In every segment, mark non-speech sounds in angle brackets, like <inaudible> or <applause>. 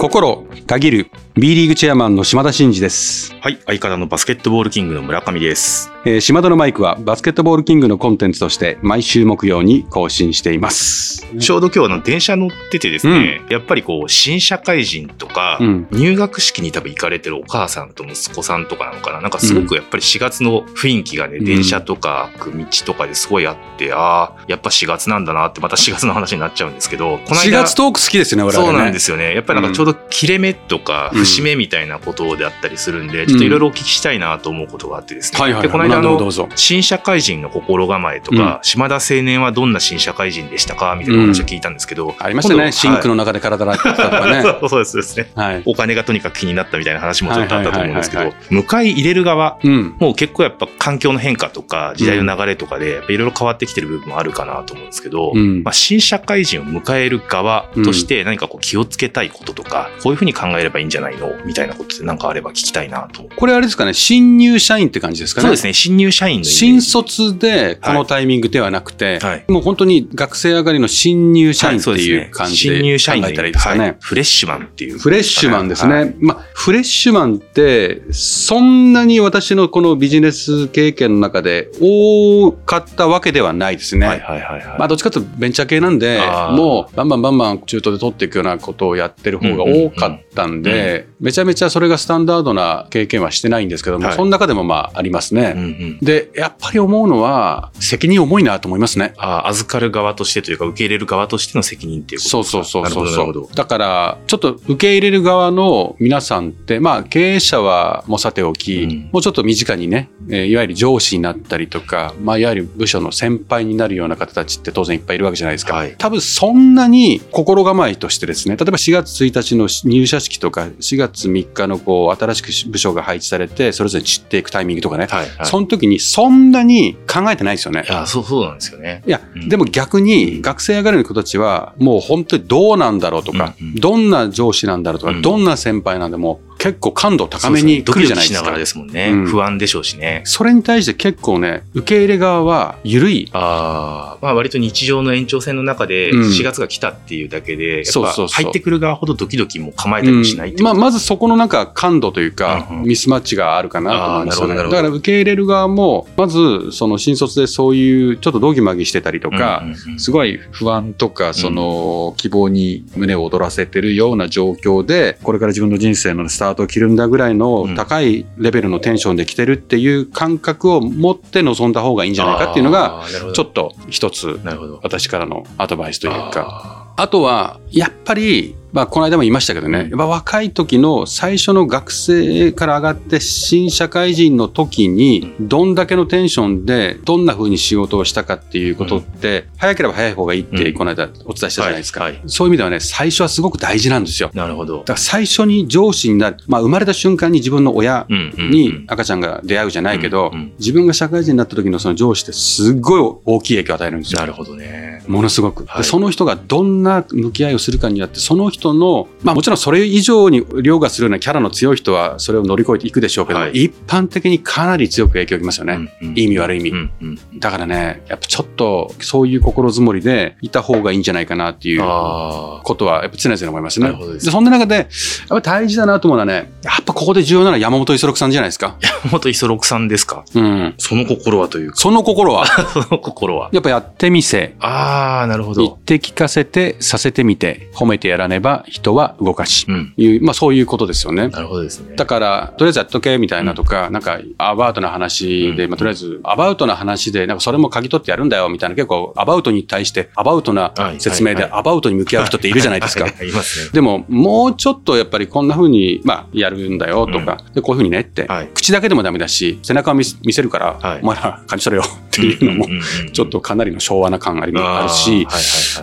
心限る。B リーグチェアマンの島田真二です、はい、相方のバスケットボールキングの村上です。えー島田のマイクはバスケットボールキングのコンテンツとして毎週木曜に更新しています。ちょうど今日あの電車乗っててですね、やっぱりこう新社会人とか、うん。入学式に多分行かれてるお母さんと息子さんとかなのかな。なんかすごくやっぱり4月の雰囲気がね、うん。電車とか道とかですごいあって、ああ、やっぱ4月なんだなってまた4月の話になっちゃうんですけど、こ4月トーク好きですよね我々ね。そうなんですよね。やっぱりなんかちょうど切れ目とかうん節目みたいなことであったりするんで、ちょっといろいろお聞きしたいなと思うことがあってですね。で、この間あの新社会人の心構えとか、島田青年はどんな新社会人でしたかみたいなお話を聞いたんですけど。ありましたね。シンクの。の中で体洗ってたとかね。は <laughs> いそうですですね。はい。お金がとにかく気になったみたいな話もちょっとあったと思うんですけど迎え入れる側、うん。もう結構やっぱ環境の変化とか時代の流れとかでいろいろ変わってきてる部分もあるかなと思うんですけど、うん。まあ、新社会人を迎える側として何かこう気をつけたいこととか、こういうふうに考えればいいんじゃないのみたいなことって何かあれば聞きたいなと。これあれですかね新入社員って感じですかねそうですね、新入社員の新卒でこのタイミングではなくて、はいもう本当に学生上がりの新入社員ってはそうですいう感じ新入社員の考えたらいいですかね。はいフレッシュマンっていう。フレッシュマンですね。まあ、フレッシュマンって、そんなに私のこのビジネス経験の中で多かったわけではないですね。はいはいはいはい。まあ、どっちかというとベンチャー系なんでもうバンバンバンバン中途で取っていくようなことをやってる方が多かったんで、めちゃめちゃそれがスタンダードな経験はしてないんですけども、はい。その中でもまあありますね。うんうん。でやっぱり思うのは責任重いなと思いますね。あー預かる側としてというか受け入れる側としての責任っていうことそうそうそうそう。なるほどなるほど。だからちょっと受け入れる側の皆さんってまあ経営者はもうさておき、うん。もうちょっと身近にね、えーいわゆる上司になったりとか、まあ、いわゆる部署の先輩になるような方たちって当然いっぱいいるわけじゃないですか、はい。多分そんなに心構えとしてですね例えば4月1日の入社式とか4月3日のこう新しく部署が配置されてそれぞれ散っていくタイミングとかね、はいはい。その時にそんなに考えてないですよねい。やそうそうなんですよね。いや、うんでも逆に学生上がりの子たちはもう本当にどうなんだろうとか、うんうんどんな上司なんだろうとか、うんどんな先輩なんでも結構感度高めに来るじゃないですか。ドキドキしながらですもんね。うん。不安でしょうしね。それに対して結構ね受け入れ側は緩い。ああ、まあ割と日常の延長線の中でうん。4月が来たっていうだけで、やっぱそうそうそう。入ってくる側ほどドキドキも構えたりもしないまあ、まずそこのなんか感度というか、うんうん。ミスマッチがあるかなと思いますよどだから受け入れる側もまずその新卒でそういうちょっとドギマギしてたりとか、うんうんうんすごい不安とか、その希望に胸を躍らせてるような状況で、これから自分の人生のスタートを切るんだぐらいのうん高いレベルのテンションで来てるっていう感覚を持って臨んだ方がいいんじゃないかっていうのが、ちょっと一つ。私からのアドバイスというか。ああとは、やっぱり、まあ、この間も言いましたけどね、うん。やっぱ若い時の最初の学生から上がって新社会人の時に、どんだけのテンションで、どんな風に仕事をしたかっていうことって、早ければ早い方がいいって、うん。この間お伝えしたじゃないですか、そういう意味ではね、最初はすごく大事なんですよ。ーなるほど。だ。から最初に上司になる、まあ、生まれた瞬間に自分の親に赤ちゃんが出会うじゃないけど、自分が社会人になった時のその上司ってすっごい大きい影響を与えるんですよ。な。るほどね。ものすごく、はい。でその人がどんな向き合いをするかによってその人の、まあ、もちろんそれ以上に凌駕するようなキャラの強い人はそれを乗り越えていくでしょうけど、はい。一般的にかなり強く影響を受けますよね、うんうんいい意味悪い意味、うんうん。だからねやっぱちょっとそういう心づもりでいた方がいいんじゃないかなっていうあことはやっぱ常々思いますね。でそんな中でやっぱ大事だなと思うのはねやっぱここで重要なのは山本五十六さんじゃないですか、あ。元磯六さんですかうん、その心はというか、その心は？<laughs> その心は。やっぱやってみせああ、なるほど。言って聞かせてさせてみて褒めてやらねば人は動かし、うん。いう、まあそういうことですよね。なるほどですね。だから、とりあえずやっとけみたいなとか、なんか、アバウトな話で、うんまあとりあえず、アバウトな話で、なんかそれも嗅ぎ取ってやるんだよみたいな、結構、アバウトに対して、アバウトなはい説明で、アバウトに向き合う人っているじゃないですかは。い <laughs> いますね。でも、もうちょっとやっぱりこんな風に、まあ、やるんだよとか、で、こういう風にねって、はい口だけでもダメだし、背中を見せるから、はいお前ら感じ取れよ <laughs> っていうのも、んんんちょっとかなりの昭和な感ありあるし。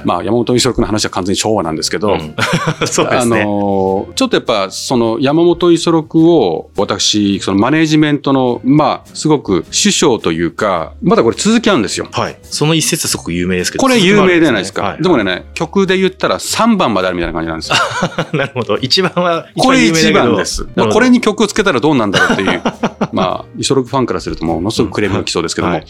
まあ、山本五十六の話は完全に昭和なんですけど、うん <laughs> そうであすね。のーちょっとやっぱその山本五十六を私そのマネージメントのまあすごく首相というかまだこれ続きあるんですよ。はい。その一節すごく有名ですけど。これ有名じゃないですか。はいでもね、曲で言ったら3番まであるみたいな感じなんですよ。<laughs> なるほど。一番は、これ一番です。これに曲をつけたらどうなんだろうっていう、<laughs> まあ、イソロクファンからするとものすごくクレームが来そうですけども、はい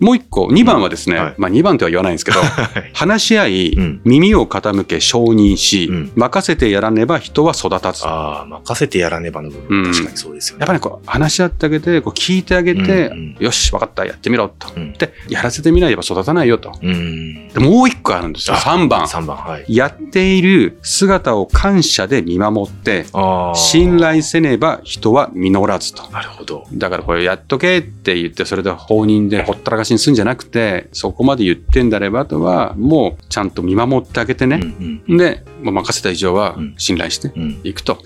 もう一個、2番はですね、はいまあ2番とは言わないんですけど、はい話し合い、うん耳を傾け承認し、任せてやらねば人は育たず。やああ、任せてやらねばの部分、うん確かにそうですよね。っぱりこう話し合ってあげて、こう聞いてあげて、よし、分かった、やってみろと。うんで、やらせてみないと育たないよと。うん。でもう一個あるんですよ。あ3番。3番、はい。やっている姿を感謝で見守って。信頼せねば人は実らずと。なるほど。だからこれやっとけって言って、それで放任でほったらかしにするんじゃなくて、そこまで言ってんだればあとは、もうちゃんと見守ってあげてね。うんうんで、もう任せた以上はうん信頼してうんいくと。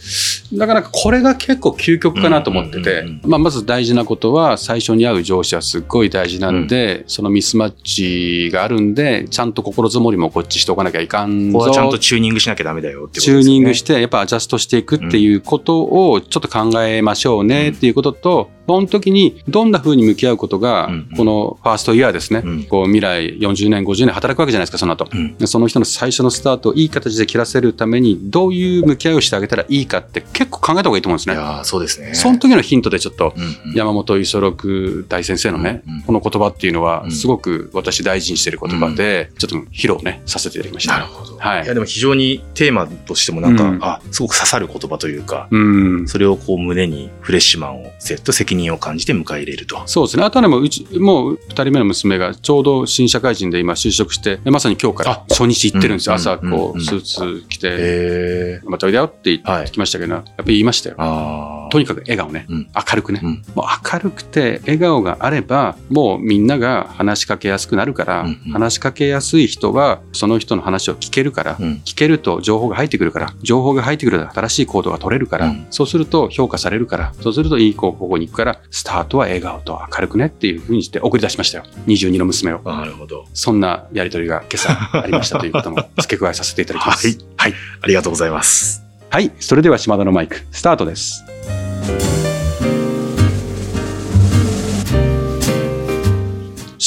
だからこれが結構究極かなと思っててうんうんうん、まあまず大事なことは、最初に会う上司はすっごい大事なんで、そのミスマッチがあるんで、ちゃんと心づもりもこっちしておかなきゃいかんぞここはちゃんとチューニングしなきゃダメだよってことですね。ューニングして、やっぱアジャストしていくっていうことをちょっと考えましょうねっていうことと、その時にどんな風に向き合うことがこのファーストイヤーですね、うんこう未来40年、50年働くわけじゃないですか、その後。うその人の最初のスタートをいい形で切らせるために、どういう向き合いをしてあげたらいいかって結構考えた方がいいと思うんですね。いやーそうですね。その時のヒントでちょっと、山本五十六大先生のね、この言葉っていうのはう、んすごく私大事にしてる言葉で、ちょっと披露ね、させていただきました。なるほど。はいいや、でも非常にテーマとしてもなんか、うんあ、すごく刺さる言葉というか、うん。それをこう胸にフレッシュマンをセット責任を感じて迎え入れると。そうですね。あとはね、もううち、もう二人目の娘がちょうど新社会人で今就職して、まさに今日から初日行ってるんですよ。あ朝、こう、うんスーツ着て。またおいでよって言はいってきましたけど、やっぱり言いましたよ。とにかく笑顔ね。うん明るくね。うんもう明るくて笑顔があれば、もうみんなが話しかけやすくなるから、うんうん話しかけやすい人は、その人の話を聞けるから、うん聞けると情報が入ってくるから、情報が入ってくると新しい行動が取れるから、うんそうすると評価されるから、そうするといい方向に行くから、スタートは笑顔と明るくねっていうふうにして送り出しましたよ。22の娘を。なるほど。そんなやりとりが今朝ありましたということも <laughs> 付け加えさせていただきます。はいはい。ありがとうございます。はい。それでは島田のマイク、スタートです。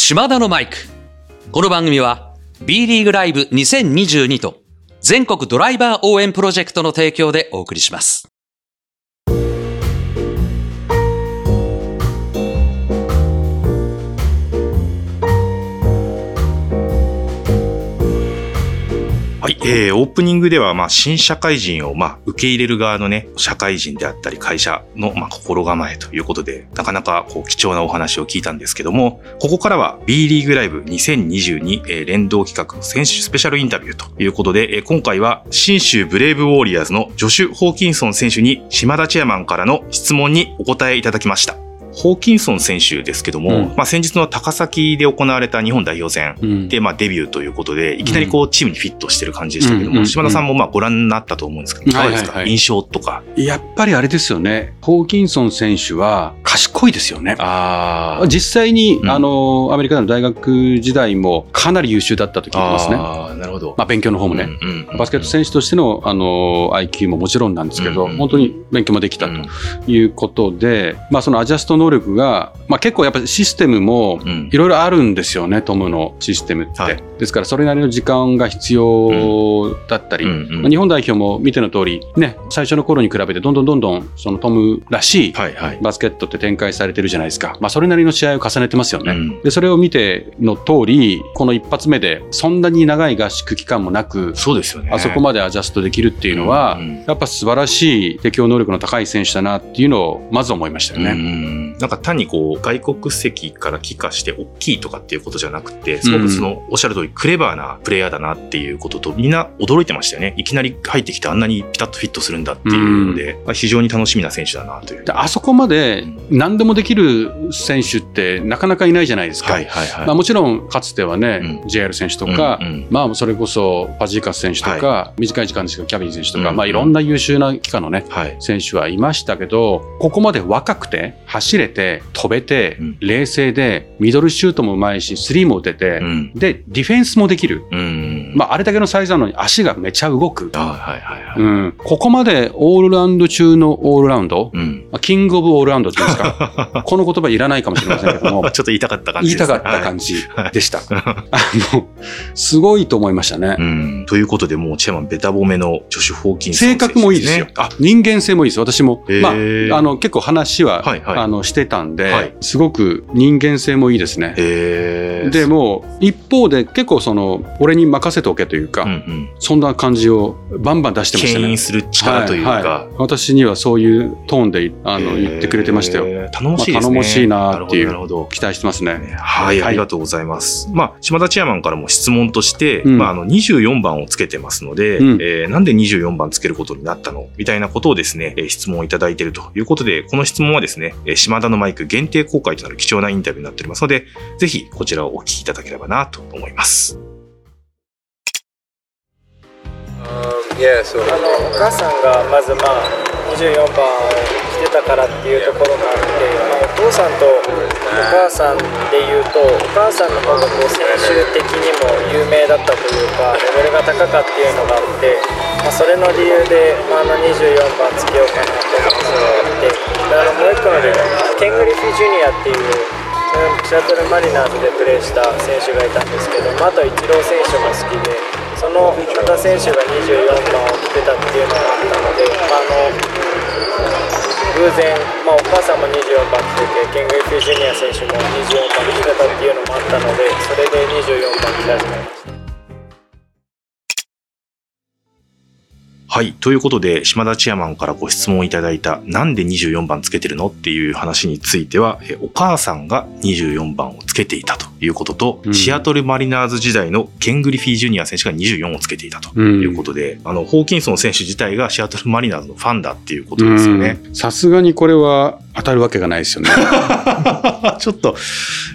島田のマイク。この番組は B リーグライブ2022と全国ドライバー応援プロジェクトの提供でお送りします。はい。えー、オープニングでは、まあ、新社会人を、まあ、受け入れる側のね、社会人であったり、会社の、まあ、心構えということで、なかなか、こう、貴重なお話を聞いたんですけども、ここからは、B リーグライブ2022、えー連動企画選手スペシャルインタビューということで、えー今回は、新州ブレイブウォーリアーズのジョシュ・ホーキンソン選手に、島田チェアマンからの質問にお答えいただきました。ホーキンソン選手ですけども、うんまあ、先日の高崎で行われた日本代表戦、うんで、まあ、デビューということで、いきなりこう、チームにフィットしてる感じでしたけども、うんうん島田さんもまあ、ご覧になったと思うんですけど、いかがですか、はいはいはい印象とか。やっぱりあれですよね。ホーキンソン選手は賢いですよね。あ実際に、うんあの、アメリカの大学時代もかなり優秀だったと聞いてますね。あーなるほど。まあ、勉強の方もね。うんうんうんバスケット選手としての、あの、IQ ももちろんなんですけど、うんうん本当に勉強もできたうんということで、まあ、そのアジャスト能力が、まあ、結構やっぱりシステムもうんいろいろあるんですよね、トムのシステムって。はいですから、それなりの時間が必要だったり、うんうんまあ日本代表も見ての通り、ね、最初の頃に比べてどんどんどんどんそのトムらしい。バスケットって展開されてるじゃないですか。まあ、それなりの試合を重ねてますよね。うんで、それを見ての通り、この一発目で、そんなに長い合宿期間もなく、そうですよね。あそこまでアジャストできるっていうのは、うんうんやっぱ素晴らしい適応能力の高い選手だなっていうのを、まず思いましたようね。んなんか単にこう外国籍から帰化して大きいとかっていうことじゃなくて、すごくそのおっしゃる通りクレバーなプレイヤーだなっていうこととみんな驚いてましたよね。いきなり入ってきてあんなにピタッとフィットするんだっていうので、まあ非常に楽しみな選手だなという。であそこまで何でもできる選手ってなかなかいないじゃないですか。はいはいはい。まあ、もちろんかつてはね、う JR 選手とか、うんうんまあ、それこそファジーカス選手とか、短い時間ですけどキャビン選手とか、うんまあ、いろんな優秀な期間のね、はい。選手はいましたけど、ここまで若くて、走れて、飛べて、うん冷静で、ミドルシュートもうまいし、スリーも打てて、うん。で、ディフェンスもできる。うん。まあ、あれだけのサイズなのに足がめちゃ動く。あはいはいはい。うん、ここまでオールラウンド中のオールラウンド、うん。まあキングオブオールラウンドっていうんですか、<laughs> この言葉いらないかもしれませんけども <laughs> ちょ、っと言いたかった感じ言いたかった感じはいでした。あの、すごいと思いましたね。うん。ということで、もうチェアマンベタ褒めのジョシュ・ホーキンソン性格もいいですよ。あ、人間性もいいです。私も。まあ、あの、結構話は、はいはいあの、してたんで、はいすごく人間性もいいですね。でもう一方で結構その俺に任せうんうん。そんな感じをバンバン出してましたね牽引。する力というはいか。はい私にはそういうトーンであの言ってくれてましたよ。えー頼もしいですね。まあ頼もしいなっていう。期待してますね。はい、はいありがとうございます。まあ、島田チェアマンからも質問として、うんまあ、あの、24番をつけてますので、うんえーなんで24番つけることになったの？みたいなことをですね、えー質問をいただいているということで、この質問はですね、えー島田のマイク限定公開となる貴重なインタビューになっておりますので、ぜひこちらをお聞きいただければなと思います。Yeah, so あのお母さんがまずまあ24番を着てたからっていうところがあって、まあ、お父さんとお母さんでいうとお母さんの方がこう選手的にも有名だったというかレベルが高かっていうのがあって、まあ、それの理由で、まあ、あの24番つけようかなと思ってであのもう一個の理由ケングリフィジュニアっていううんシャトルマリナーズでプレーした選手がいたんですけど、まあ、あとイチロー選手も好きでそのまた選手が24番を着てたっていうのがあったので、あ、の偶然、まあ、お母さんも24番着ててケングリフィジュニア選手も24番着てたっていうのもあったのでそれで24番着始めました。はい。ということで、島田チアマンからご質問いただいた、なんで24番つけてるのっていう話については、お母さんが24番をつけていたということと、うんシアトルマリナーズ時代のケン・グリフィージュニア選手が24をつけていたとうんいうことで、あの、ホーキンソン選手自体がシアトルマリナーズのファンだっていうことですよね。うんさすがにこれは当たるわけがないですよね。<laughs> ちょっと、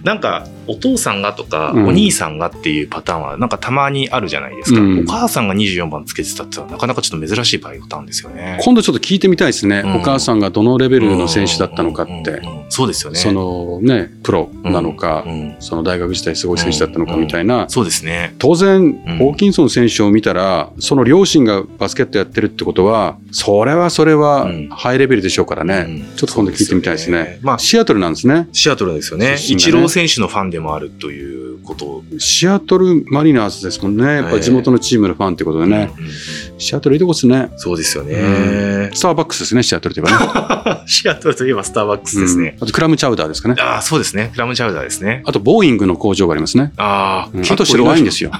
なんか、お父さんがとか、うんお兄さんがっていうパターンは、なんかたまにあるじゃないですか。うんお母さんが24番つけてたってのは、なかなかちょっと珍しいパターンですよね。今度ちょっと聞いてみたいですね。うんお母さんがどのレベルの選手だったのかって。うんうんうんそうですよね。そのね、プロなのか、うんうんその大学時代すごい選手だったのかみたいな。そうですね。当然うん、ホーキンソン選手を見たら、その両親がバスケットやってるってことは、それはそれはうんハイレベルでしょうからね。うんちょっと今度聞いてみたいですね。すよねまあシアトルなんですね。シアトルですよね。ねイチロー選手のファンでもあるということシアトルマリナーズですもんね。やっぱり地元のチームのファンってことでね。うんうんシアトルいいとこですね。そうですようね。スターバックスですね、シアトルといえばね。<laughs> シアトルといえばスターバックスですね。うんあとクラムチャウダーですかね。ああ、そうですね。クラムチャウダーですね。あと、ボーイングの工場がありますね。ああ、うんあと白ワインですよ。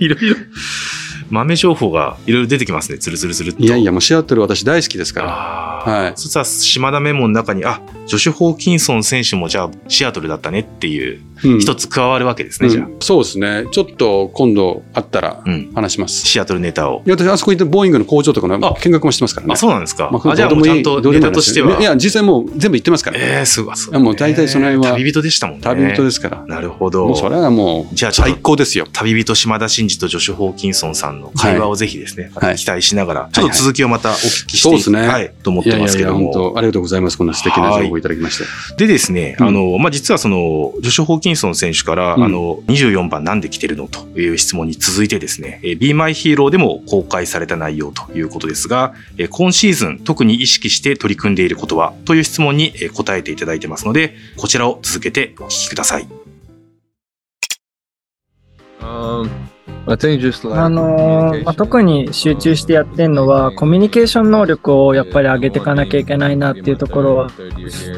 いろいろ。<laughs> 豆情報がいろいろ出てきますね。つるつるつる。いやいや、もうシアトル私大好きですから。はいそしたら島田メモの中に、あ、ジョシュ・ホーキンソン選手もじゃあシアトルだったねっていう、うん一つ加わるわけですね、うんじゃあ。そうですね。ちょっと今度あったらうん。話します。シアトルネタを。いや、私、あそこ行ってボーイングの工場とかのあ見学もしてますからね。あ、そうなんですか。まあじゃあもうちゃんとネタとしては。いや、実際もう全部言ってますから。ええすごい。もう大体その辺は旅人でしたもんね。旅人ですから。なるほど。もうそれはもうじゃあ最高ですよ。旅人島田真二とジョシュ・ホーキンソンさんの会話をぜひですね、期待しながら、いちょっと続きをまたお聞きしてそうですねはい、と思っていやいやいや、ますけども。本当ありがとうございます。こんな素敵な情報をいただきまして。でですね、うんあの、まあ、実はその、ジョシュ・ホーキンソン選手から、うんあの、24番なんで来てるのという質問に続いてですね、えー Be My Hero でも公開された内容ということですが、えー今シーズン特に意識して取り組んでいることはという質問にえー答えていただいてますので、こちらを続けてお聞きください。Um, あのーまあ、特に集中してやってるのはコミュニケーション能力をやっぱり上げていかなきゃいけないなっていうところは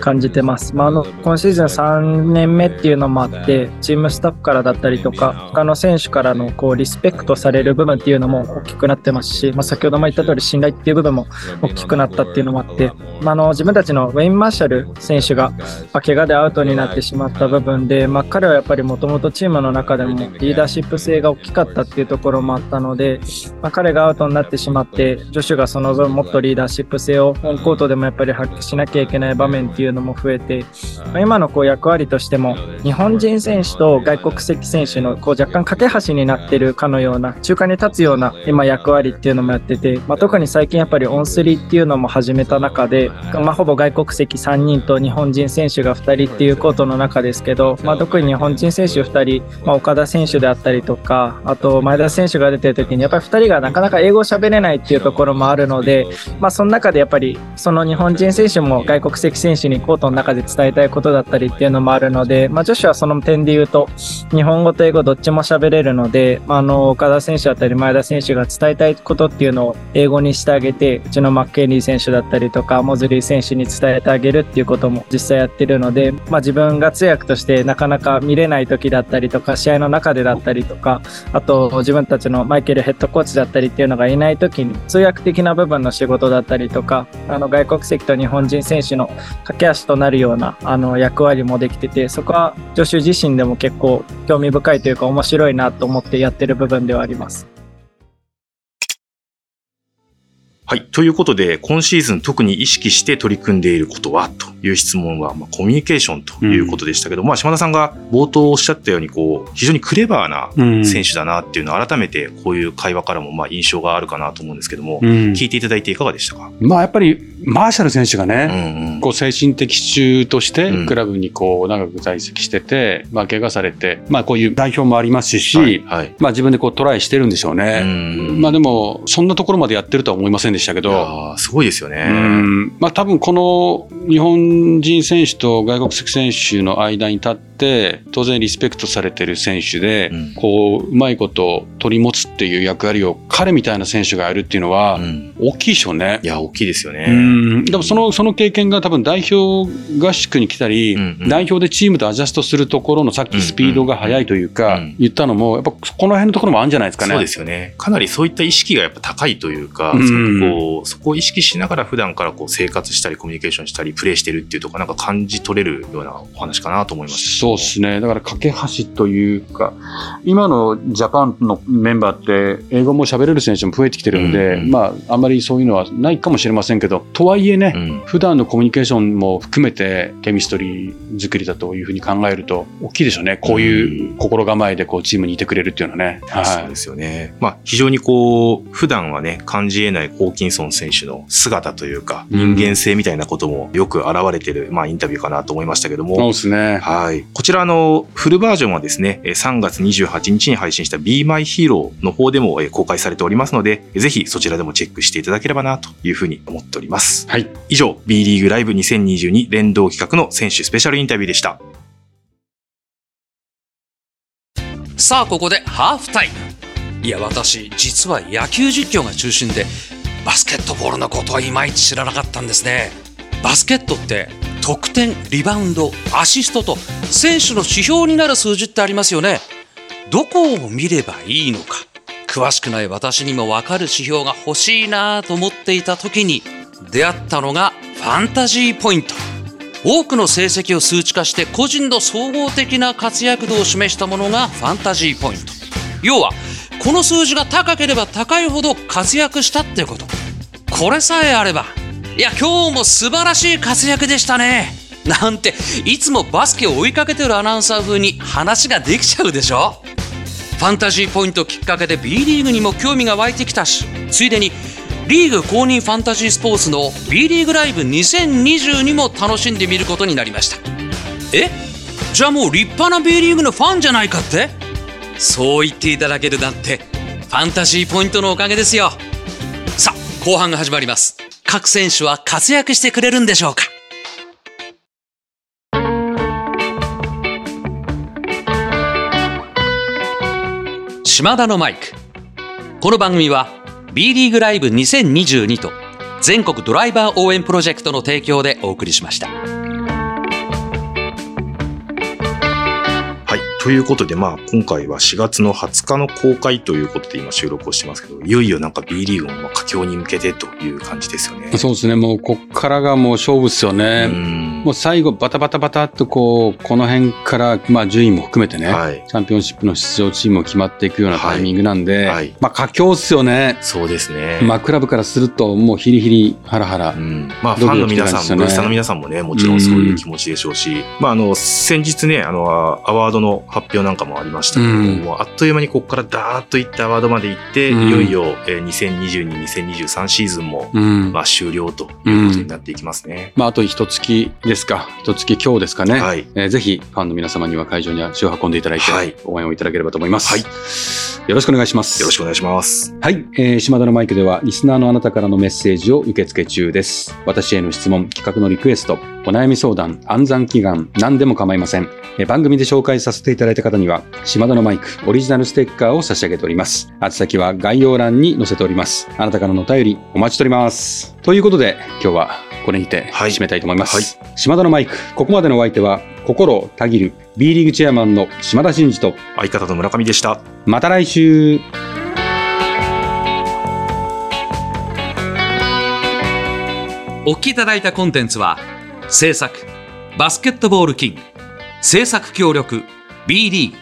感じてます。まあ、あの今シーズン3年目っていうのもあってチームスタッフからだったりとか他の選手からのこうリスペクトされる部分っていうのも大きくなってますし、まあ、先ほども言った通り信頼っていう部分も大きくなったっていうのもあって、まあ、あの自分たちのウェイン・マーシャル選手が、まあ、怪我でアウトになってしまった部分で、まあ、彼はやっぱりもともとチームの中でもリーダーシップ性が大きかったっていうところもあったので、まあ、彼がアウトになってしまってジョシュがその分もっとリーダーシップ性をオンコートでもやっぱり発揮しなきゃいけない場面っていうのも増えて、まあ、今のこう役割としても日本人選手と外国籍選手のこう若干架け橋になってるかのような中間に立つような今役割っていうのもやってて、まあ、特に最近やっぱりオンスリーっていうのも始めた中で、まあ、ほぼ外国籍3人と日本人選手が2人っていうコートの中ですけど、まあ、特に日本人選手2人、まあ、岡田選手であったりとかあとと前田選手が出てる時にやっぱり2人がなかなか英語を喋れないっていうところもあるので、まあ、その中でやっぱりその日本人選手も外国籍選手にコートの中で伝えたいことだったりっていうのもあるので、まあ、女子はその点で言うと日本語と英語どっちも喋れるので、まあ、あの岡田選手だったり前田選手が伝えたいことっていうのを英語にしてあげてうちのマッケンリー選手だったりとかモズリー選手に伝えてあげるっていうことも実際やってるので、まあ、自分が通訳としてなかなか見れない時だったりとか試合の中でだったりとかあとと自分たちのマイケルヘッドコーチだったりっていうのがいない時に通訳的な部分の仕事だったりとかあの外国籍と日本人選手の駆け足となるようなあの役割もできててそこは助手自身でも結構興味深いというか面白いなと思ってやってる部分ではあります。はい。ということで、今シーズン特に意識して取り組んでいることは？という質問は、まあ、コミュニケーションということでしたけど、まあ、島田さんが冒頭おっしゃったように、こう、非常にクレバーなうん選手だなっていうのを改めてこういう会話からもまあ印象があるかなと思うんですけども、うん聞いていただいていかがでしたか？まあやっぱりマーシャル選手がうね、んうん。こう精神的支柱としてうんクラブにこう長く在籍してて、まあ怪我されて、まあこういう代表もありますし、はい。はい。まあ自分でこうトライしてるんでしょううね。んまあでも、そんなところまでやってるとは思いませんでしたけいやど、ーすごいですよね。うんまあ多分この日本人選手と外国籍選手の間に立って、当然リスペクトされてる選手で、うんこう、うまいこと取り持つっていう役割を彼みたいな選手がやるっていうのはう、ん大きいでしょうねい。や、大きいですようね。んでもそのその経験が多分代表合宿に来たり、うんうん代表でチームとアジャストするところのさっきスピードが速いというか、うんうん言ったのも、やっぱこの辺のところもあるんじゃないですかね。そうですよね。かなりそういった意識がやっぱ高いというか、うんすごくこうそこを意識しながら普段からこう生活したりコミュニケーションしたりプレーしてるっていうところなんか感じ取れるようなお話かなと思いました。そうですね。だから、架け橋というか、今のジャパンのメンバーって、英語も喋れる選手も増えてきてるんで、うんうんまあ、あまりそういうのはないかもしれませんけど、とはいえね、うん。普段のコミュニケーションも含めて、ケミストリー作りだというふうに考えると、大きいでしょうね。こういう心構えでこうチームにいてくれるっていうのはね。はいそうで。すよね。まあ、非常にこう、普段はね、感じ得ないホーキンソン選手の姿というか、うん人間性みたいなこともよく現れてる、まあ、インタビューかなと思いましたけども、そうですね。はい。こちらあの、フルバージョンはですね、えー3月28日に配信した Be My Hero の方でもえー公開されておりますので、ぜひそちらでもチェックしていただければなというふうに思っております。はい。以上、B リーグライブ2022連動企画の選手スペシャルインタビューでした。さあここでハーフタイムいや私実は野球実況が中心でバスケットボールのことはいまいち知らなかったんですねバスケットって得点リバウンドアシストと選手の指標になる数字ってありますよね。どこを見ればいいのか。詳しくない私にも分かる指標が欲しいなと思っていた時に出会ったのがファンタジーポイント。多くの成績を数値化して個人の総合的な活躍度を示したものがファンタジーポイント。要はこの数字が高ければ高いほど活躍したってこと。これさえあればいや今日も素晴らしい活躍でしたね。なんていつもバスケを追いかけてるアナウンサー風に話ができちゃうでしょ。ファンタジーポイントきっかけで B リーグにも興味が湧いてきたしついでにリーグ公認ファンタジースポーツの B リーグライブ2022も楽しんでみることになりました。え？じゃあもう立派な B リーグのファンじゃないかって？そう言っていただけるなんてファンタジーポイントのおかげですよ。さあ後半が始まります。各選手は活躍してくれるんでしょうか？島田のマイクこの番組は B リーグライブ2022と全国ドライバー応援プロジェクトの提供でお送りしました。ということで、まあ、今回は4月の20日の公開ということで今収録をしてますけど、いよいよなんか B リーグも佳境に向けてという感じですよね。そうですね。もうこっからがもう勝負ですよね。うんもう最後バタバタバタっとこう、この辺から、まあ順位も含めてね、はい。チャンピオンシップの出場チームも決まっていくようなタイミングなんで、はいはいまあ佳境っすよね。そうですね。まあクラブからするともうヒリヒリハラハラ。うん、まあ、ファンの皆さん、キしてますよねブースターの皆さんもね、もちろんそういう気持ちでしょうし、まあ、あの、先日ね、あの、アワードの発表なんかもありましたけれども、うんもうあっという間にここからダーッといってアワードまで行って、うんいよいよ、えー2022、2023シーズンも、うん。まあ、終了ということになっていきますね。まああと一月ですか。一月今日ですかね。はい。えーぜひファンの皆様には会場に足を運んでいただいて、はい応援をいただければと思います。はいよろしくお願いします。よろしくお願いします。はい、えー島田のマイクではリスナーのあなたからのメッセージを受け付け中です。私への質問、企画のリクエスト、お悩み相談、暗算祈願、何でも構いません。えー番組で紹介させていただいた方には、島田のマイクオリジナルステッカーを差し上げております。宛先は概要欄に載せております。あなたからのお便りお待ちしております。ということで、今日はこれにて締めたいと思います。はいはい、島田のマイク、ここまでのお相手は、心をたぎる B リーグチェアマンの島田真二と、相方の村上でした。また来週。お聞きいただいたコンテンツは、制作、バスケットボールキング、制作協力、B リーグ、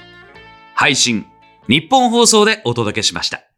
配信、日本放送でお届けしました。